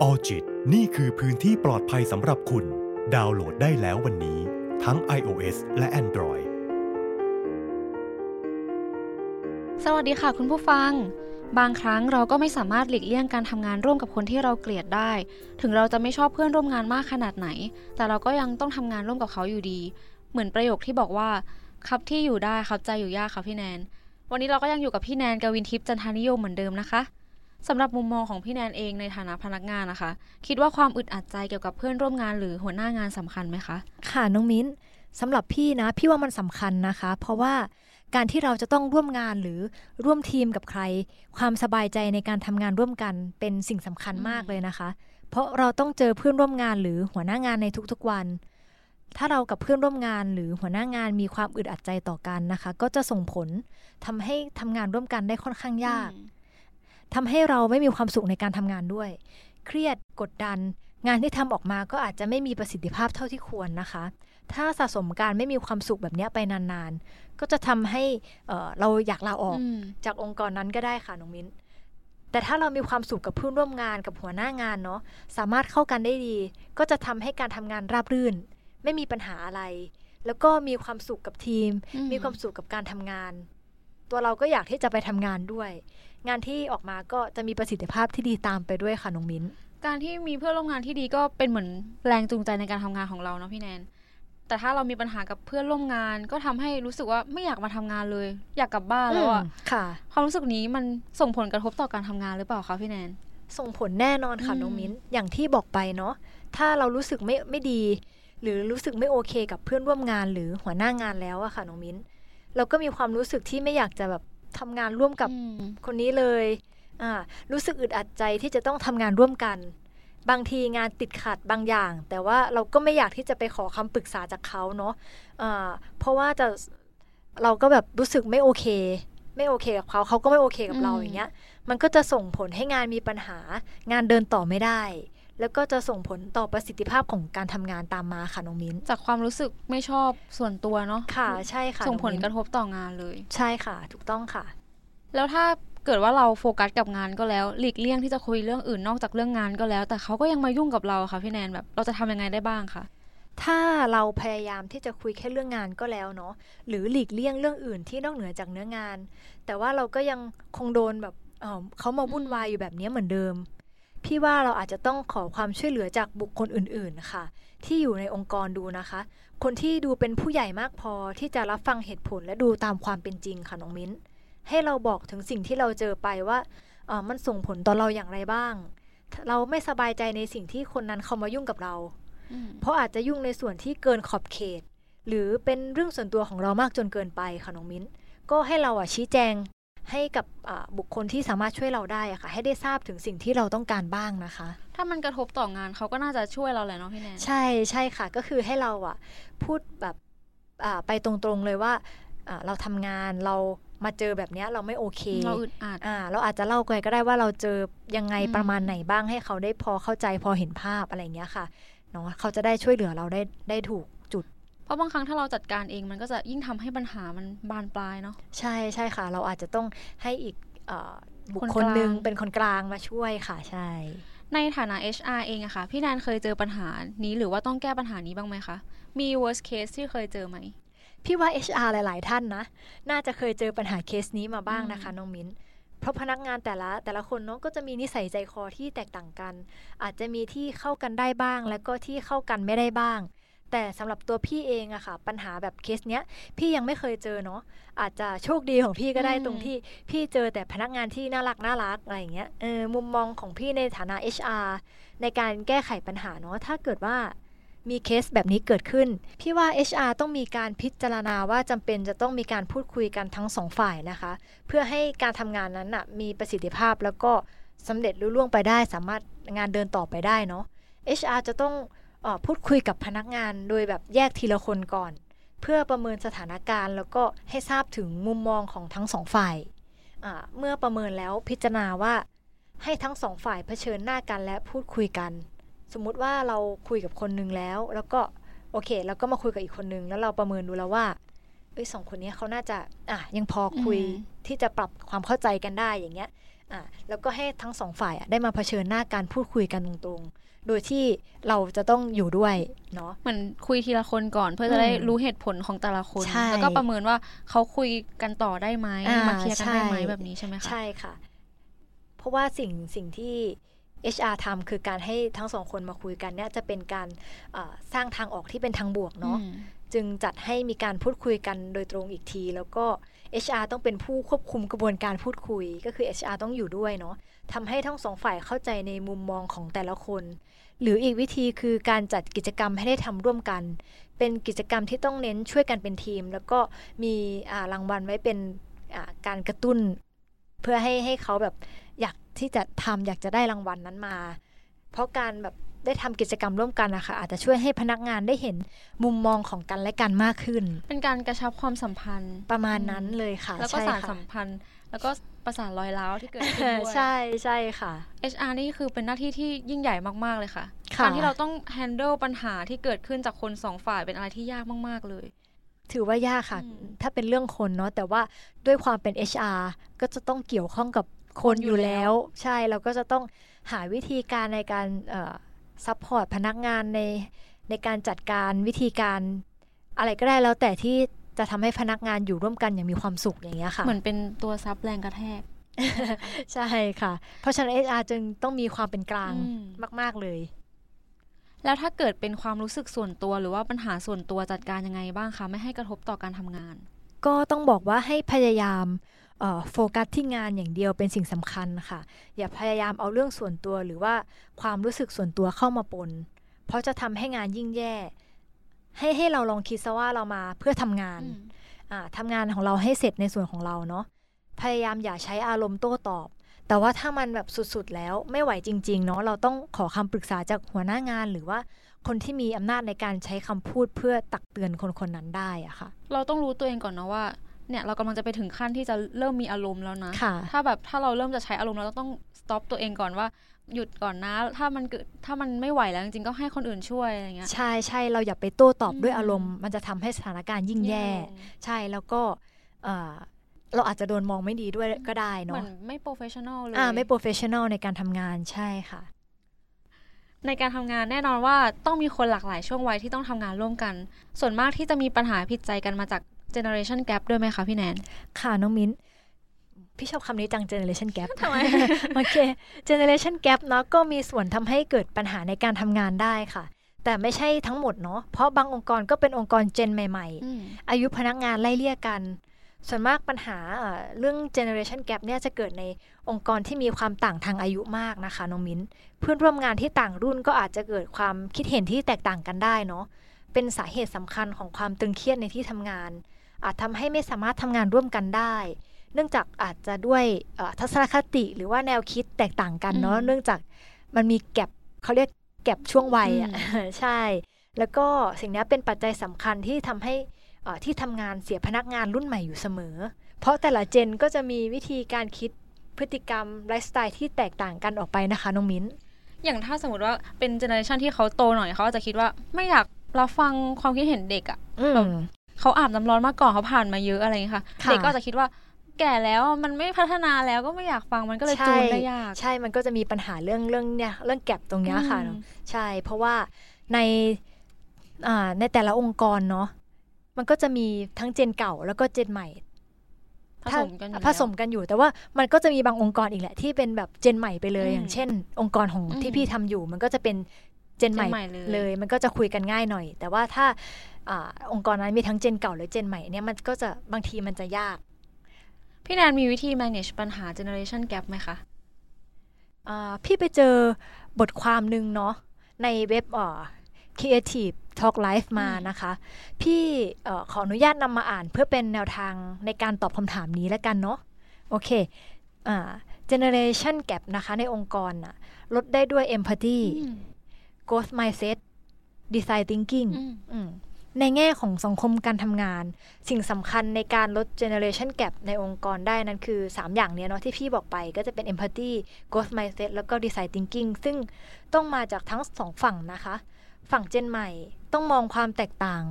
ออจิตนี่คือพื้นที่ปลอดภัยสำหรับคุณ ดาวน์โหลดได้แล้ววันนี้ ทั้ง iOS และ Android สวัสดีค่ะคุณผู้ฟัง บางครั้งเราก็ไม่สามารถหลีกเลี่ยงการทำงานร่วมกับคนที่เราเกลียดได้ ถึงเราจะไม่ชอบเพื่อนร่วมงานมากขนาดไหน แต่เราก็ยังต้องทำงานร่วมกับเขาอยู่ดี เหมือนประโยคที่บอกว่า ครับที่อยู่ได้ครับใจอยู่ยากครับพี่แนน วันนี้เราก็ยังอยู่กับพี่แนนกวินทิพย์จันทานิยมเหมือนเดิมนะคะ สำหรับมุมมองของพี่แนนเองในฐานะพนักงานนะคะ คิดว่าความอึดอัดใจเกี่ยวกับเพื่อนร่วมงานหรือหัวหน้างานสำคัญไหมคะ ค่ะน้องมิ้นสำหรับพี่นะ พี่ว่ามันสำคัญนะคะ เพราะว่าการที่เราจะต้องร่วมงานหรือร่วมทีมกับใคร ความสบายใจในการทำงานร่วมกันเป็นสิ่งสำคัญมากเลยนะคะ เพราะเราต้องเจอเพื่อนร่วมงานหรือหัวหน้างานในทุกๆวัน ถ้าเรากับเพื่อนร่วมงานหรือหัวหน้างานมีความอึดอัดใจต่อกันนะคะ ก็จะส่งผลทำให้ทำงานร่วมกันได้ค่อนข้างยาก ทำให้เราไม่มีความสุขในการทำงานด้วย เครียดกดดัน งานที่ทำออกมาก็อาจจะไม่มีประสิทธิภาพเท่าที่ควรนะคะ ถ้าสะสมการไม่มีความสุขแบบนี้ไปนานๆ ก็จะทำให้เเราอยากลาออกจากองค์กรนั้นก็ได้ค่ะน้องมิ้นแต่ถ้าเรามีความสุขกับเพื่อนร่วมงานกับหัวหน้างานเนาะสามารถเข้ากันได้ดี ก็จะทำให้การทำงานราบรื่น ไม่มีปัญหาอะไร แล้วก็มีความสุขกับทีม มีความสุขกับการทำงาน ตัวเราก็อยากที่จะไปทำงานด้วย งานที่ออกมาก็จะมีประสิทธิภาพที่ดีตามไปด้วยค่ะน้องมิ้น การที่มีเพื่อนร่วมงานที่ดีก็เป็นเหมือนแรงจูงใจในการทำงานของเราเนาะพี่แนน แต่ถ้าเรามีปัญหากับเพื่อนร่วมงาน ก็ทำให้รู้สึกว่าไม่อยากมาทำงานเลย อยากกลับบ้านแล้วอะค่ะ ความรู้สึกนี้มันส่งผลกระทบต่อการทำงานหรือเปล่าคะพี่แนน ส่งผลแน่นอนค่ะน้องมิ้น อย่างที่บอกไปเนาะ ถ้าเรารู้สึกไม่ไม่ดี หรือรู้สึกไม่โอเค กับเพื่อนร่วมงาน หรือหัวหน้างานแล้วอะค่ะน้องมิ้น เราก็มีความรู้สึกที่ไม่อยากจะแบบ ทำงานร่วมกับคนนี้เลยอ่ารู้สึกอึดอัดใจที่จะต้องทำงานร่วมกัน บางทีงานติดขัดบางอย่าง แต่ว่าเราก็ไม่อยากที่จะไปขอคำปรึกษาจากเขาเนาะะเพราะว่าจะเราก็แบบรู้สึกไม่โอเค ไม่โอเคกับเขาเขาก็ไม่โอเคกับเราอย่างเงี้ย มันก็จะส่งผลให้งานมีปัญหางานเดินต่อไม่ได้ แล้วก็จะส่งผลต่อประสิทธิภาพของการทำงานตามมาค่ะน้องมิ้น จากความรู้สึกไม่ชอบส่วนตัวเนาะค่ะใช่ค่ะส่งผลกระทบต่องานเลย ใช่ค่ะ ถูกต้องค่ะ แล้วถ้าเกิดว่าเราโฟกัสกับงานก็แล้วหลีกเลี่ยงที่จะคุยเรื่องอื่นนอกจากเรื่องงานก็แล้ว แต่เขาก็ยังมายุ่งกับเราค่ะพี่แนนแบบเราจะทำยังไงได้บ้างคะถ้าเราพยายามที่จะคุยแค่เรื่องงานก็แล้วเนาะหรือหลีกเลี่ยงเรื่องอื่นที่นอกเหนือจากเนื้องาน แต่ว่าเราก็ยังคงโดนแบบเขามาวุ่นวายอยู่แบบนี้เหมือนเดิม พี่ว่าเราอาจจะต้องขอความช่วยเหลือจากบุคคลอื่นๆค่ะ ที่อยู่ในองค์กรดูนะคะ คนที่ดูเป็นผู้ใหญ่มากพอที่จะรับฟังเหตุผลและดูตามความเป็นจริงค่ะน้องมิ้น ให้เราบอกถึงสิ่งที่เราเจอไปว่ามันส่งผลต่อเราอย่างไรบ้าง เราไม่สบายใจในสิ่งที่คนนั้นเขามายุ่งกับเรา เพราะอาจจะยุ่งในส่วนที่เกินขอบเขต หรือเป็นเรื่องส่วนตัวของเรามากจนเกินไปค่ะน้องมิ้น ก็ให้เราอะชี้แจง ให้กับบุคคลที่สามารถช่วยเราได้อะค่ะ ให้ได้ทราบถึงสิ่งที่เราต้องการบ้างนะคะ ถ้ามันกระทบต่องานเขาก็น่าจะช่วยเราแหละเนาะพี่แนนใช่ใช่ค่ะ ก็คือให้เราอะพูดแบบไปตรงๆเลยว่าเราทำงานเรามาเจอแบบนี้เราไม่โอเค เราอึดอัดอ่าเราอาจจะเล่าไปก็ได้ว่าเราเจอยังไงประมาณไหนบ้างให้เขาได้พอเข้าใจพอเห็นภาพอะไรเงี้ยค่ะเนาะเขาจะได้ช่วยเหลือเราได้ได้ถูกจุดเพ ราะบางครั้งถ้าเราจัดการเองมันก็จะยิ่งทำให้ปัญหามันบานปลายเนาะใช่ใช่ค่ะ เราอาจจะต้องให้อีกบุคคลหนึ่งเป็นคนกลางมาช่วยค่ะใช่ ในฐานะ HR เองอะค่ะพี่แนนเคยเจอปัญหานี้หรือว่าต้องแก้ปัญหานี้บ้างไหมคะ มี worst case ที่เคยเจอไหมพี่ว่า HR หลาย ๆ ท่านนะ น่าจะเคยเจอปัญหาเคสนี้มาบ้างนะคะน้องมิ้น เพราะพนักงานแต่ละแต่ละคนเนาะก็จะมีนิสัยใจคอที่แตกต่างกัน อาจจะมีที่เข้ากันได้บ้าง แล้วก็ที่เข้ากันไม่ได้บ้าง แต่สำหรับตัวพี่เองอะค่ะ ปัญหาแบบเคสเนี้ย พี่ยังไม่เคยเจอเนาะอาจจะโชคดีของพี่ก็ได้ตรงที่ พี่เจอแต่พนักงานที่น่ารักน่ารักอะไรอย่างเงี้ยเออมุมมองของพี่ในฐานะ HR ในการแก้ไขปัญหาเนาะถ้าเกิดว่ามีเคสแบบนี้เกิดขึ้น พี่ว่า HR ต้องมีการพิจารณาว่าจำเป็นจะต้องมีการพูดคุยกันทั้งสองฝ่ายนะคะ เพื่อให้การทำงานนั้นนะมีประสิทธิภาพแล้วก็สำเร็จรุ่ล่วงไปได้ สามารถงานเดินต่อไปได้เนาะ HR จะต้องอ พูดคุยกับพนักงานโดยแบบแยกทีละคนก่อน เพื่อประเมินสถานการณ์แล้วก็ให้ทราบถึงมุมมองของทั้งสองฝ่ายเมื่อประเมินแล้วพิจารณาว่าให้ทั้งสองฝ่ายเผชิญหน้ากันและพูดคุยกัน สมมุติว่าเราคุยกับคนนึงแล้ว แล้วก็โอเคแล้วก็มาคุยกับอีกคนนึงแล้วเราประเมินดูแล้วว่าเอ้ยสองคนนี้เขาน่าจะอะยังพอคุยที่จะปรับความเข้าใจกันได้อย่างเงี้ยอะแล้วก็ให้ทั้งสองฝ่ายอะได้มาเผชิญหน้าการพูดคุยกันตรงๆ โดยที่เราจะต้องอยู่ด้วยเนาะเหมือนคุยทีละคนก่อนเพื่อจะได้อืมรู้เหตุผลของแต่ละคนใช่แล้วก็ประเมินว่าเขาคุยกันต่อได้ไหมอ่ามมาเคลียร์กันได้ไหมใช่แบบนี้ใช่ไหมคะใช่ค่ะ เพราะว่าสิ่งสิ่งที่ HR ทำคือการให้ทั้งสองคนมาคุยกันเนี่ยจะเป็นการเอ่อสร้างทางออกที่เป็นทางบวกเนาะอืมจึงจัดให้มีการพูดคุยกันโดยตรงอีกที แล้วก็ HR ต้องเป็นผู้ควบคุมกระบวนการพูดคุย ก็คือ HR ต้องอยู่ด้วยเนาะ ทำให้ทั้งสองฝ่ายเข้าใจในมุมมองของแต่ละคน หรืออีกวิธีคือการจัดกิจกรรมให้ได้ทำร่วมกัน เป็นกิจกรรมที่ต้องเน้นช่วยกันเป็นทีม แล้วก็มีรางวัลไว้เป็นการกระตุ้น เพื่อให้ให้เขาแบบอยากที่จะทำอยากจะได้รางวัลนั้นมา เพราะการแบบ ได้ทำกิจกรรมร่วมกันนะคะอาจจะช่วยให้พนักงานได้เห็นมุมมองของกันและกันมากขึ้น เป็นการกระชับความสัมพันธ์ประมาณนั้นเลยค่ะ แล้วก็ใช่สารค่ะสัมพันธ์ แล้วก็ประสานรอยร้าวที่เกิดขึ้นด้วยใช่ใช่ค่ะ HR นี่คือเป็นหน้าที่ที่ยิ่งใหญ่มาก ๆ เลยค่ะค่ะการที่เราต้อง handle ปัญหาที่เกิดขึ้นจากคนสองฝ่ายเป็นอะไรที่ยากมาก ๆ เลยถือว่ายากค่ะอืมถ้าเป็นเรื่องคนเนาะ แต่ว่าด้วยความเป็น HR ก็จะต้องเกี่ยวข้องกับคนคนออยู่ยู่แล้แล้ววใช่ เราก็จะต้องหาวิธีการในการ support พนักงานในในการจัดการวิธีการ อะไรก็ได้แล้วแต่ที่จะทำให้พนักงานอยู่ร่วมกันอย่างมีความสุขอย่างเงี้ยค่ะ เหมือนเป็นตัวซับแรงกระแทก ใช่ค่ะ เพราะฉะนั้น HR จึงต้องมีความเป็นกลางอืมมาก ๆเลย แล้วถ้าเกิดเป็นความรู้สึกส่วนตัวหรือว่าปัญหาส่วนตัวจัดการยังไงบ้างคะไม่ให้กระทบต่อการทำงาน ก็ต้องบอกว่าให้พยายามเอ่อ โฟกัสที่งานอย่างเดียวเป็นสิ่งสำคัญค่ะ อย่าพยายามเอาเรื่องส่วนตัวหรือว่าความรู้สึกส่วนตัวเข้ามาปน เพราะจะทำให้งานยิ่งแย่ ให้ให้เราลองคิดซะว่าเรามาเพื่อทำงานอ่าทำงานของเราให้เสร็จในส่วนของเราเนาะพยายามอย่าใช้อารมณ์โต้ตอบ แต่ว่าถ้ามันแบบสุดๆแล้วไม่ไหวจริงๆเนาะเราต้องขอคำปรึกษาจากหัวหน้างานหรือว่าคนที่มีอำนาจในการใช้คำพูดเพื่อตักเตือนคนคนนั้นได้อะค่ะ เราต้องรู้ตัวเองก่อนนะว่า เนี่ยเรากำลังจะไปถึงขั้นที่จะเริ่มมีอารมณ์แล้วนะค่ะถ้าแบบถ้าเราเริ่มจะใช้อารมณ์เราต้อง stop ตัวเองก่อนว่าหยุดก่อนนะ ถ้ามันเกิดถ้ามันไม่ไหวแล้วจริงๆก็ให้คนอื่นช่วยอะไรเงี้ยใช่ใช่เราอย่าไปโต้ตอบอืมด้วยอารมณ์ มันจะทำให้สถานการณ์ยิ่งแย่ลงใช่แล้วก็เอ่อเราอาจจะโดนมองไม่ดีด้วยก็ได้เหมืเนาะไม่ professional เลยอ่าไม่ pro fessional ในการทำงานใช่ค่ะ ในการทำงานแน่นอนว่าต้องมีคนหลากหลายช่วงวัยที่ต้องทำงานร่วมกัน ส่วนมากที่จะมีปัญหาผิดใจกันมาจาก generation gap ด้วยไหมคะพี่แนน ค่ะน้องมิ้น พี่ชอบคำนี้จัง generation gap ทำไม โอเค generation gap เนาะก็มีส่วนทำให้เกิดปัญหาในการทำงานได้ค่ะ แต่ไม่ใช่ทั้งหมดเนาะ เพราะบางองค์กรก็เป็นองค์กรเจนใหม่ๆอืมอายุพนักงานไล่เลี่ยกัน ส่วนมากปัญหาเอ่อเรื่อง generation gap เนี่ยจะเกิดในองค์กรที่มีความต่างทางอายุมากนะคะน้องมิ้น เพื่อนร่วมงานที่ต่างรุ่นก็อาจจะเกิดความคิดเห็นที่แตกต่างกันได้เนาะ เป็นสาเหตุสำคัญของความตึงเครียดในที่ทำงาน อาจทำให้ไม่สามารถทำงานร่วมกันได้ เนื่องจากอาจจะด้วยเอ่อทัศนคติหรือว่าแนวคิดแตกต่างกันเนาะอืมเนื่องจากมันมีแก็บเขาเรียกแก็บช่วงวัยอะใช่ แล้วก็สิ่งเนี้ยเป็นปัจจัยสำคัญที่ทำให้เอ่อที่ทำงานเสียพนักงานรุ่นใหม่อยู่เสมอ เพราะแต่ละเจนก็จะมีวิธีการคิดพฤติกรรมไลฟ์สไตล์ที่แตกต่างกันออกไปนะคะน้องมิ้น อย่างถ้าสมมติว่าเป็น generation ที่เขาโตหน่อยเขาอาจจะคิดว่าไม่อยากรับฟังความคิดเห็นเด็กอะอืมแบบ เขาอาบน้ำร้อนมาก่อนเขาผ่านมาเยอะอะไรอย่างเงี้ยค่ะค่ะ เด็กก็อาจจะคิดว่าแก่แล้วมันไม่พัฒนาแล้วก็ไม่อยากฟังมันก็เลยจูนได้ยาก ใช่มันก็จะมีปัญหาเรื่องเรื่องเนี่ยเรื่อง gap ตรงเนี้ยค่ะอืมใช่ เพราะว่าในอ่าในแต่ละองค์กรเนาะมันก็จะมีทั้งเจนเก่าแล้วก็เจนใหม่ผสมกันอยู่ผสมกันอยู่แต่ว่ามันก็จะมีบางองค์กรอีกแหละที่เป็นแบบเจนใหม่ไปเลยอืมอย่างเช่น องค์กรของอืมที่พี่ทำอยู่ มันก็จะเป็น เจนใหม่เจนใหม่เลยเลย มันก็จะคุยกันง่ายหน่อย แต่ว่าถ้าอาองค์กรนั้นมีทั้งเจนเก่าหรือเจนใหม่เนี่ยมันก็จะบางทีมันจะยาก พี่แนนมีวิธี manage ปัญหา generation gap ไหมคะอ่าพี่ไปเจอบทความหนึ่งเนาะในเว็บอ่า Creative Talk Live มาอืมนะคะ พี่เออขออนุญาตนำมาอ่านเพื่อเป็นแนวทางในการตอบคำถามนี้แล้วกันเนาะโอเคอ่า generation gap นะคะในองค์กรน่ะลดได้ด้วย empathy อืม growth mindset design thinking อืมอืมในแง่ของสังคมการทำงาน สิ่งสำคัญในการลด generation gap ในองค์กรได้นั้นคือ 3 อย่างเนี้ยเนาะที่พี่บอกไปก็จะเป็น empathy growth mindset แล้วก็ design thinking ซึ่งต้องมาจากทั้งสองฝั่งนะคะ ฝั่งเจนใหม่ต้องมองความแตกต่าง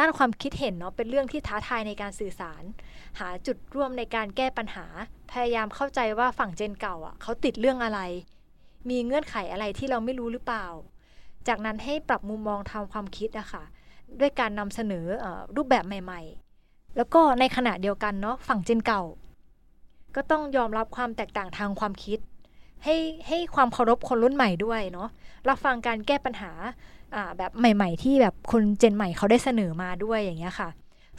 ด้านความคิดเห็นเนาะเป็นเรื่องที่ท้าทายในการสื่อสาร หาจุดร่วมในการแก้ปัญหา พยายามเข้าใจว่าฝั่งเจนเก่าอะเขาติดเรื่องอะไร มีเงื่อนไขอะไรที่เราไม่รู้หรือเปล่า จากนั้นให้ปรับมุมมองทางความคิดอะค่ะ ด้วยการนำเสนออรูปแบบใหม่ ๆ แล้วก็ในขณะเดียวกันเนาะฝั่งเจนเก่า ก็ต้องยอมรับความแตกต่างทางความคิด ให้ให้ความเคารพคนรุ่นใหม่ด้วยเนาะรับฟังการแก้ปัญหาแบบใหม่ ๆ ที่แบบคนเจนใหม่เขาได้เสนอมาด้วยอย่างเงี้ยค่ะ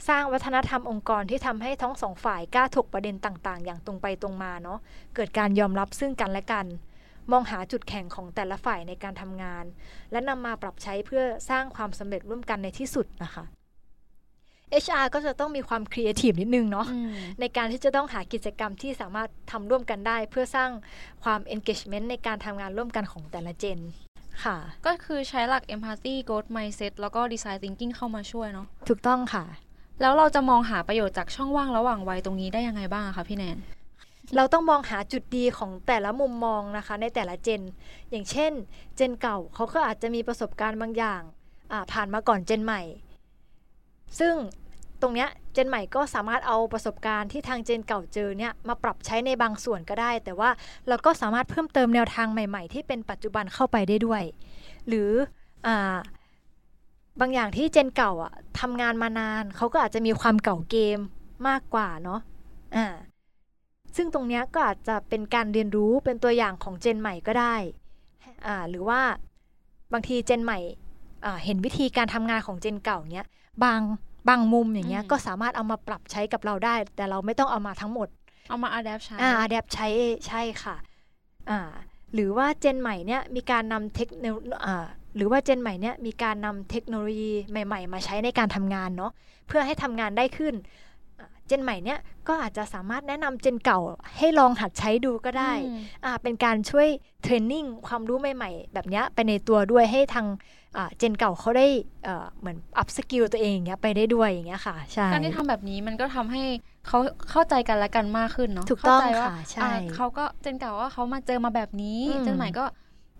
สร้างวัฒนธรรมองค์กรที่ทำให้ทั้งสองฝ่ายกล้าถกประเด็นต่าง ๆ อย่างตรงไปตรงมาเนาะเกิดการยอมรับซึ่งกันและกัน มองหาจุดแข็งของแต่ละฝ่ายในการทำงาน และนำมาปรับใช้เพื่อสร้างความสำเร็จร่วมกันในที่สุดนะคะ HR ก็จะต้องมีความครีเอทีฟนิดนึงเนาะในการที่จะต้องหากิจกรรมที่สามารถทำร่วมกันได้ เพื่อสร้างความ engagement ในการทำงานร่วมกันของแต่ละเจนค่ะ ก็คือใช้หลัก empathy growth mindset แล้วก็ design thinking เข้ามาช่วยเนาะถูกต้องค่ะ แล้วเราจะมองหาประโยชน์จากช่องว่างระหว่างวัยตรงนี้ได้ยังไงบ้างคะพี่แนน เราต้องมองหาจุดดีของแต่ละมุมมองนะคะ ในแต่ละเจน อย่างเช่น เจนเก่าเขาก็อาจจะมีประสบการณ์บางอย่างผ่านมาก่อนเจนใหม่ ซึ่งตรงเนี้ยเจนใหม่ก็สามารถเอาประสบการณ์ที่ทางเจนเก่าเจอเนี่ยมาปรับใช้ในบางส่วนก็ได้ แต่ว่าเราก็สามารถเพิ่มเติมแนวทางใหม่ ๆ ที่เป็นปัจจุบันเข้าไปได้ด้วย หรืออบางอย่างที่เจนเก่าอะทำงานมานานเขาก็อาจจะมีความเก่าเกมมากกว่าเนาะอ่า ซึ่งตรงนี้ก็อาจจะเป็นการเรียนรู้เป็นตัวอย่างของเจนใหม่ก็ได้อ่าหรือว่าบางทีเจนใหม่เห็นวิธีการทำงานของเจนเก่าเนี้ยบางบางมุมอย่างเงี้ยก็สามารถเอามาปรับใช้กับเราได้ แต่เราไม่ต้องเอามาทั้งหมด เอามาอัดแอปใช้อ่าอัดแอปใช้ใช่ค่ะอ่าหรือว่าเจนใหม่เนี่ยมีการนำเทคโนอ่าหรือว่าเจนใหม่เนี่ยมีการนำเทคโนโลยีใหม่ ๆ มาใช้ในการทำงานเนาะเพื่อให้ทำงานได้ขึ้น เจนใหม่เนี่ยก็อาจจะสามารถแนะนำเจนเก่าให้ลองหัดใช้ดูก็ได้อ่าเป็นการช่วย training ความรู้ใหม่ๆ แบบนี้ไปในตัวด้วยให้ทาง gen เก่าเขาได้เหมือน upskill ตัวเองอย่างเงี้ยไปได้ด้วยอย่างเงี้ยค่ะใช่การที่ทำแบบนี้มันก็ทำให้เขาเข้าใจกันและกันมากขึ้นเนาะถูกต้องค่ะใช่เขาก็ gen เก่าว่าเขามาเจอมาแบบนี้ gen ใหม่ก็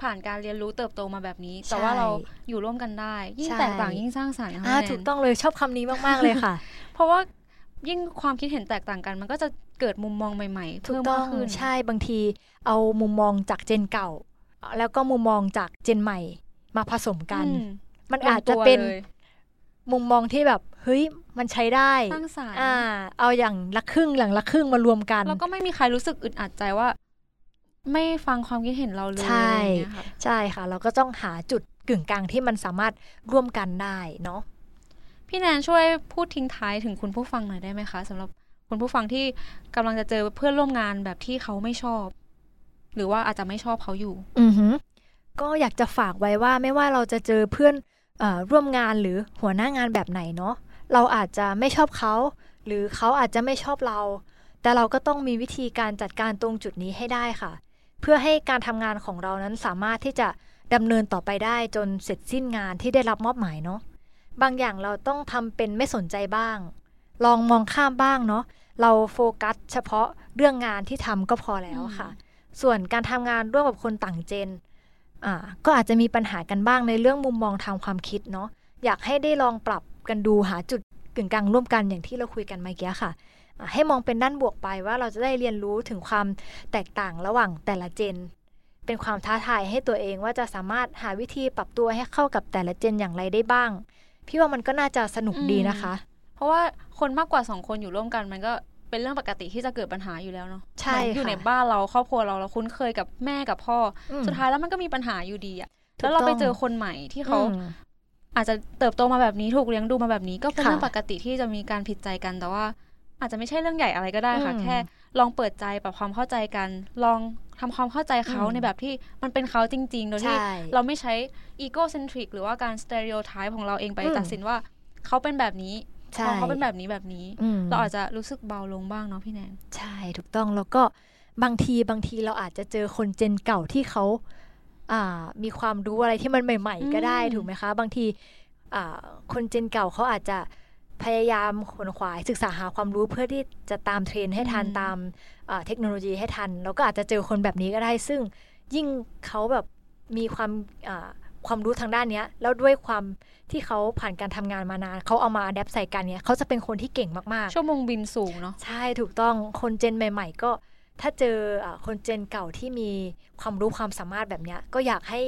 ผ่านการเรียนรู้เติบโตมาแบบนี้ แต่ว่าเราอยู่ร่วมกันได้ ยิ่งแตกต่างยิ่งสร้างสรรค์ค่ะถูกต้องเลยชอบคำนี้มาก ๆ เลยค่ะ เพราะว่า ยิ่งความคิดเห็นแตกต่างกัน มันก็จะเกิดมุมมองใหม่ๆ เพิ่มมากขึ้นใช่บางทีเอามุมมองจากเจนเก่า แล้วก็มุมมองจากเจนใหม่มาผสมกัน มันอาจจะเป็นมุมมองที่แบบเฮ้ยมันใช้ได้สร้างสรรค์อ่า เอาอย่างละครึ่งหลังละครึ่งมารวมกัน แล้วก็ไม่มีใครรู้สึกอึดอัดใจว่า ไม่ฟังความคิดเห็นเราเลยใช่ใช่ค่ะ เราก็ต้องหาจุดกึ่งกลางที่มันสามารถร่วมกันได้เนาะ พี่แนนช่วยพูดทิ้งท้ายถึงคุณผู้ฟังหน่อยได้ไหมคะสำหรับคุณผู้ฟังที่กำลังจะเจอเพื่อนร่วมงานแบบที่เขาไม่ชอบ หรือว่าอาจจะไม่ชอบเขาอยู่ อือฮึก็อยากจะฝากไว้ว่าไม่ว่าเราจะเจอเพื่อนร่วมงานหรือหัวหน้างานแบบไหนเนาะเราอาจจะไม่ชอบเขา หรือเขาอาจจะไม่ชอบเรา แต่เราก็ต้องมีวิธีการจัดการตรงจุดนี้ให้ได้ค่ะ เพื่อให้การทำงานของเรานั้นสามารถที่จะดำเนินต่อไปได้จนเสร็จสิ้นงานที่ได้รับมอบหมายเนาะ บางอย่างเราต้องทำเป็นไม่สนใจบ้าง ลองมองข้ามบ้างเนาะเราโฟกัสเฉพาะเรื่องงานที่ทำก็พอแล้วค่ะ ส่วนการทำงานร่วมกับคนต่างเจนอ่าก็อาจจะมีปัญหากันบ้างในเรื่องมุมมองทางความคิดเนาะอยากให้ได้ลองปรับกันดูหาจุดกึ่งกลางร่วมกันอย่างที่เราคุยกันเมื่อกี้ค่ะ ให้มองเป็นด้านบวกไปว่าเราจะได้เรียนรู้ถึงความแตกต่างระหว่างแต่ละเจน เป็นความท้าทายให้ตัวเองว่าจะสามารถหาวิธีปรับตัวให้เข้ากับแต่ละเจนอย่างไรได้บ้าง พี่ว่ามันก็น่าจะสนุกดีนะคะ เพราะว่าคนมากกว่าสองคนอยู่ร่วมกันมันก็เป็นเรื่องปกติที่จะเกิดปัญหาอยู่แล้วเนาะใช่อยู่ในบ้านเราครอบครัวเราเราคุ้นเคยกับแม่กับพ่อ สุดท้ายแล้วมันก็มีปัญหาอยู่ดีอะแล้วเราไปเจอคนใหม่ที่เขาอาจจะเติบโตมาแบบนี้ถูกเลี้ยงดูมาแบบนี้ ก็เป็นเรื่องปกติที่จะมีการผิดใจกันแต่ว่า อาจจะไม่ใช่เรื่องใหญ่อะไรก็ได้ค่ะ แค่ ลองเปิดใจปรับความเข้าใจกัน ลอง ทำความเข้าใจเขาในแบบที่มันเป็นเขาจริงๆ โดยที่เราไม่ใช้อีโกเซนทริกหรือว่าการสเตอริโอไทป์ของเราเองไปตัดสินว่าเขาเป็นแบบนี้พอเขาเป็นแบบนี้แบบนี้ เราอาจจะรู้สึกเบาลงบ้างเนาะพี่แนน ใช่ถูกต้องแล้วก็บางทีบางทีเราอาจจะเจอคนเจนเก่าที่เขาอ่ามีความรู้อะไรที่มันใหม่ ๆ ก็ได้ถูกไหมคะ บางทีอ่าคนเจนเก่าเขาอาจจะ พยายามขนขวายศึกษาหาความรู้เพื่อที่จะตามเทรนให้ทันตามเทคโนโลยีให้ทัน แล้วก็อาจจะเจอคนแบบนี้ก็ได้ ซึ่งยิ่งเขาแบบมีความความรู้ทางด้านเนี้ยแล้วด้วยความที่เขาผ่านการทำงานมานานเขาเอามาอัดแอปใส่กันเนี้ยเขาจะเป็นคนที่เก่งมากๆ ชั่วโมงบินสูงเนาะใช่ถูกต้องคนเจนใหม่ ๆ ก็ถ้าเจออะคนเจนเก่าที่มีความรู้ความสามารถแบบเนี้ยก็อยากให้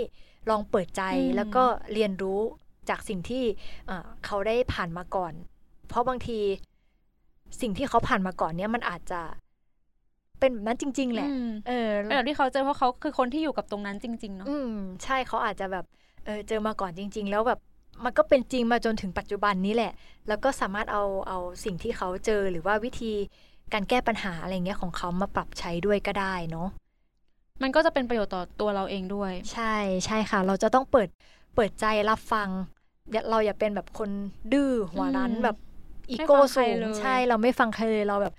ลองเปิดใจอืมแล้วก็เรียนรู้จากสิ่งที่อะเขาได้ผ่านมาก่อน เพราะบางทีสิ่งที่เขาผ่านมาก่อนเนี้ยมันอาจจะเป็นแบบนั้นจริง ๆ แหละอืมเออเป็นแบบที่เขาเจอเพราะเขาคือคนที่อยู่กับตรงนั้นจริง ๆ เนาะ อืม ใช่เขาอาจจะแบบ เออ เจอมาก่อนจริง ๆ แล้วแบบ มันก็เป็นจริงมาจนถึงปัจจุบันนี้แหละ แล้วก็สามารถเอา เอาสิ่งที่เขาเจอหรือว่าวิธีการแก้ปัญหาอะไรเงี้ยของเขามาปรับใช้ด้วยก็ได้เนาะ มันก็จะเป็นประโยชน์ต่อตัวเราเองด้วย ใช่ ใช่ค่ะ เราจะต้องเปิด เปิดใจรับฟังอย่าเราอย่าเป็นแบบคนดื้อหัวรั้นอืมแบบ อีโก้ไม่ฟังใครสูงเลยใช่เราไม่ฟังใครเลยเราแบบ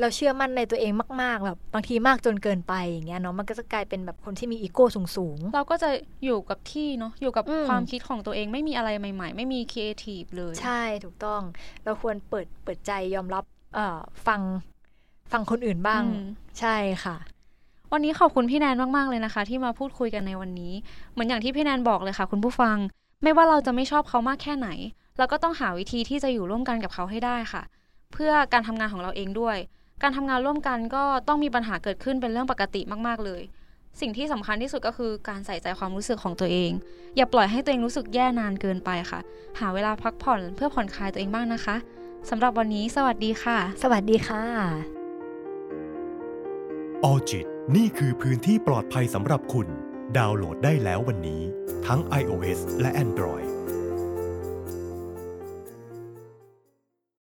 เราเชื่อมั่นในตัวเองมากๆแบบบางทีมากจนเกินไปอย่างเงี้ยเนาะมันก็จะกลายเป็นแบบคนที่มีอีโก้สูงเราก็จะอยู่กับที่เนาะอยู่กับอืมความคิดของตัวเองไม่มีอะไรใหม่ ๆ ไม่มีครีเอทีฟเลยๆใช่ถูกต้อง เราควรเปิดเปิดใจยอมรับเอ่อฟังฟังคนอื่นบ้างอืมใช่ค่ะวันนี้ขอบคุณพี่แนนมาก ๆ เลยนะคะ ที่มาพูดคุยกันในวันนี้ เหมือนอย่างที่พี่แนนบอกเลยค่ะ คุณผู้ฟัง ไม่ว่าเราจะไม่ชอบเขามากแค่ไหน เราก็ต้องหาวิธีที่จะอยู่ร่วมกันกับเขาให้ได้ค่ะ เพื่อการทำงานของเราเองด้วย การทำงานร่วมกันก็ต้องมีปัญหาเกิดขึ้นเป็นเรื่องปกติมาก ๆ เลย สิ่งที่สำคัญที่สุดก็คือการใส่ใจความรู้สึกของตัวเอง อย่าปล่อยให้ตัวเองรู้สึกแย่นานเกินไปค่ะ หาเวลาพักผ่อนเพื่อผ่อนคลายตัวเองบ้างนะคะสำหรับวันนี้สวัสดีค่ะ สวัสดีค่ะออจิตนี่คือพื้นที่ปลอดภัยสำหรับคุณ ดาวน์โหลดได้แล้ววันนี้ ทั้ง iOS และ Android